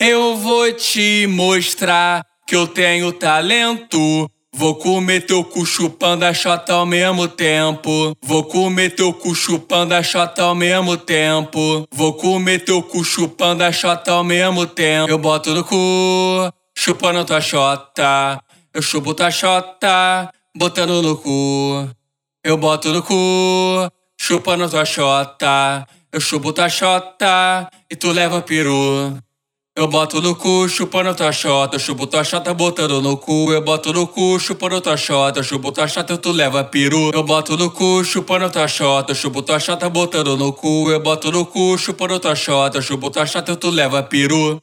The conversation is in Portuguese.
Eu vou te mostrar que eu tenho talento. Vou comer teu cu chupando a chota ao mesmo tempo. Vou comer teu cu chupando a chota ao mesmo tempo. Vou comer teu cu chupando a chota ao mesmo tempo. Eu boto no cu, chupando tua chota. Eu chupo tua chota, botando no cu. Eu boto no cu, chupando tua chota. Eu chupo tua chota e tu leva peru. Eu boto no cu, chupando tua chota, eu chupo tua chota botando no cu. Eu boto no cu, chupando tua chota, eu chupo tua chota e tu leva peru. Eu boto no cu, chupando tua chota, eu chupo tua chota botando no cu. Eu boto no cu, chupando tua chota, eu chupo tua chota e tu leva peru.